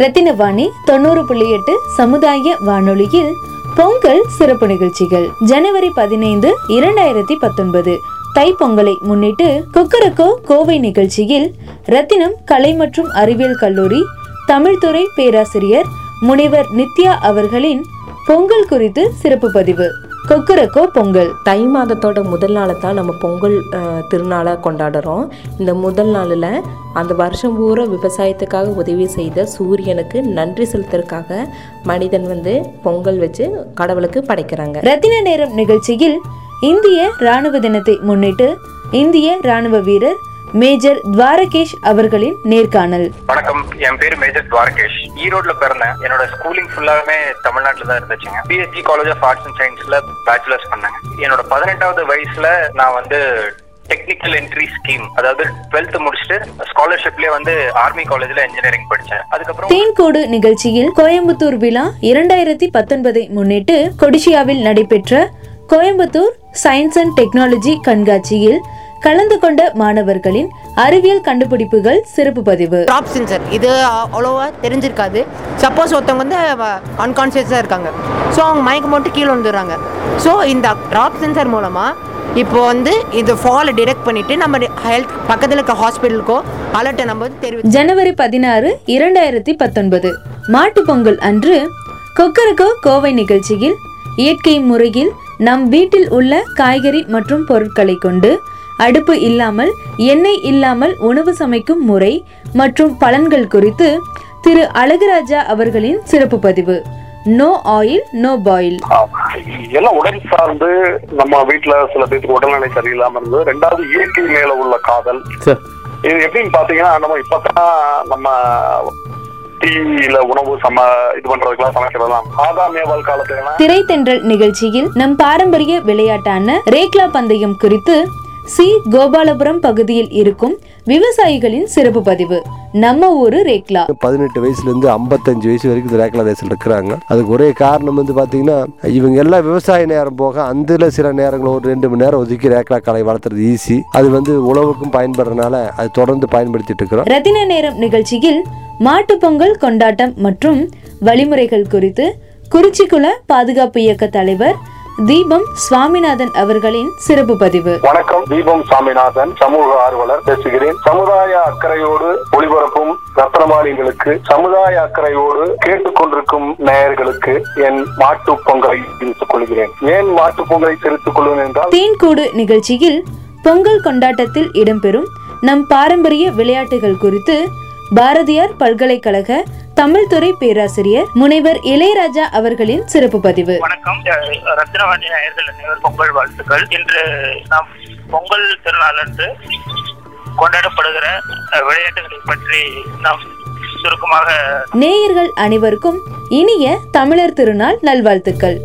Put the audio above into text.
ரத்தினவாணி தொண்ணூறு புள்ளி எட்டு சமுதாய வானொலியில் பொங்கல் சிறப்பு நிகழ்ச்சிகள். ஜனவரி பதினைந்து இரண்டாயிரத்தி பத்தொன்பது. தைப்பொங்கலை முன்னிட்டு குக்கரக்கோ கோவை நிகழ்ச்சியில் ரத்தினம் கலை மற்றும் அறிவியல் கல்லூரி தமிழ்துறை பேராசிரியர் முனைவர் நித்யா அவர்களின் பொங்கல் குறித்து சிறப்பு பதிவு. கொக்கரக்கோ பொங்கல். தை மாதத்தோட முதல் நாளை தான் நம்ம பொங்கல் திருநாளை கொண்டாடுறோம். இந்த முதல் நாளில் அந்த வருஷம் பூரா விவசாயத்துக்காக உதவி செய்த சூரியனுக்கு நன்றி செலுத்துறதுக்காக மனிதன் வந்து பொங்கல் வச்சு கடவுளுக்கு படைக்கிறாங்க. ரத்தின நேரம் நிகழ்ச்சியில் இந்திய ராணுவ தினத்தை முன்னிட்டு இந்திய ராணுவ வீரர் மேஜர் துவாரகேஷ் அவர்களின் நேர்காணல். வணக்கம். என் பேர் மேஜர் துவாரகேஷ். ஈரோட்ல பிறந்தேன் என்னோட ஸ்கூலிங் ஃபுல்லாவே தமிழ்நாட்டுல தான் இருந்துச்சுங்க PSG college of arts and சயின்ஸ்ல பேச்சுலர்ஸ் பண்ணேங்க என்னோட பதினெட்டாவது வயசுல நான் வந்து டெக்னிக்கல் என்ட்ரி ஸ்கீம் அதாவது டுவெல்த் முடிச்சுட்டு ஸ்காலர்ஷிப்லயே வந்து ஆர்மி காலேஜ்ல இன்ஜினியரிங் படிச்சேன். அதுக்கப்புறம் தேன்கோடு நிகழ்ச்சியில் கோயம்புத்தூர் விழா இரண்டாயிரத்தி பத்தொன்பதை முன்னிட்டு கொடிசியாவில் நடைபெற்ற கோயம்புத்தூர் சயின்ஸ் அண்ட் டெக்னாலஜி கண்காட்சியில் கலந்து கொண்ட மாணவர்களின் அறிவியல் கண்டுபிடிப்புகள் சிறப்பு பதிவு. ட்ராப் சென்சர் இது அவ்வளோவா தெரிஞ்சிருக்காது. சப்போஸ் ஒருத்தவங்க வந்து அன்கான்ஷியஸாக இருக்காங்க. ஸோ அவங்க மயக்கம் போட்டு கீழே வந்துடுறாங்க ஸோ இந்த ட்ராப் சென்சர் மூலமாக இப்போ வந்து இது ஃபாலை டிடெக்ட் பண்ணிவிட்டு நம்ம ஹெல்த் பக்கத்தில் இருக்க ஹாஸ்பிட்டலுக்கோ அலர்ட்டை நம்ம வந்து தெரிவி ஜனவரி பதினாறு இரண்டாயிரத்தி பத்தொன்பது. மாட்டுப் பொங்கல் அன்று கொக்கரக்கோ கோவை நிகழ்ச்சியில் இயற்கை முறையில் நம் வீட்டில் உள்ள காய்கறி மற்றும் பொருட்களை கொண்டு அடுப்பு இல்லாமல் எண்ணெய் இல்லாமல் உணவு சமைக்கும் முறை மற்றும் பலன்கள் குறித்து திரு. அழகுராஜா அவர்களின் சிறப்பு பதிவு. No oil no boil. எல்லாம் உடல் சார்ந்து நம்ம வீட்டுல சில பேருக்கு உடல்நிலை சரியில்லாம இருந்தது. ரெண்டாவது இயற்கை மேல உள்ள காதல். இது எப்படின்னு பாத்தீங்கன்னா நம்ம இப்பதான் நம்ம டிவியில உணவு சம இது பண்றதுக்கெல்லாம் சமைக்கிறதெல்லாம் ஆதாமியவால் காலத்துல திரைத்தென்றல் நிகழ்ச்சியில் நம் பாரம்பரிய விளையாட்டான ரேக்லா பந்தயம் குறித்து சி. கோபாலபுரம் பகுதியில் இருக்கும் விவசாயிகளின் சிறப்பு பதிவு. நம்ம ஊரு ரேக்லா. பதினெட்டு வயசுலேருந்து ஐம்பத்தஞ்சு வயசு வரைக்கும் இந்த ரேக்லா ரேஸில் இருக்கிறாங்க. அதுக்கு ஒரே காரணம் வந்து பார்த்தீங்கன்னா இவங்க எல்லாம் விவசாய நேரம் போக அந்த சில நேரங்கள் ஒரு ரெண்டு மணி நேரம் ஒதுக்கி ரேக்லா காலை வளர்த்துறது ஈஸி அது வந்து உழவுக்கும் பயன்படுறதுனால அது தொடர்ந்து பயன்படுத்திட்டு இருக்கிறோம். ரத்தின நேரம் நிகழ்ச்சியில் மாட்டுப் பொங்கல் கொண்டாட்டம் மற்றும் வழிமுறைகள் குறித்து குறிச்சிக்குள பாதுகாப்பு இயக்க தலைவர் தீபம் சுவாமிநாதன் அவர்களின் சிறப்பு பதிவு. வணக்கம் தீபம் சாமிநாதன் சமூக ஆர்வலர் பேசுகிறேன். சமுதாய அக்கறையோடு ஒளிபரப்பும் ரத்னமாளிகளுக்கு சமுதாய அக்கறையோடு கேட்டுக்கொண்டிருக்கும் நேயர்களுக்கு என் மாட்டுப் பொங்கலை தெரிவித்துக் கொள்கிறேன். ஏன் மாட்டுப் பொங்கலை தெரிவித்துக் கொள்வேன் என்றால் தேன்கூடு நிகழ்ச்சியில் பொங்கல் கொண்டாட்டத்தில் இடம்பெறும் நம் பாரம்பரிய விளையாட்டுகள் குறித்து பாரதியார் பல்கலைக்கழக தமிழ்துறை பேராசிரியர் முனைவர் இளையராஜா அவர்களின் சிறப்பு பதிவு. வணக்கம். ரத்னவாணி நேயர்கள் அனைவர் பொங்கல் வாழ்த்துக்கள். இன்று நாம் பொங்கல் திருநாள் அன்று கொண்டாடப்படுகிற விளையாட்டுகளை பற்றி நாம் சுருக்கமாக நேயர்கள் அனைவருக்கும் இனிய தமிழர் திருநாள் நல்வாழ்த்துக்கள்.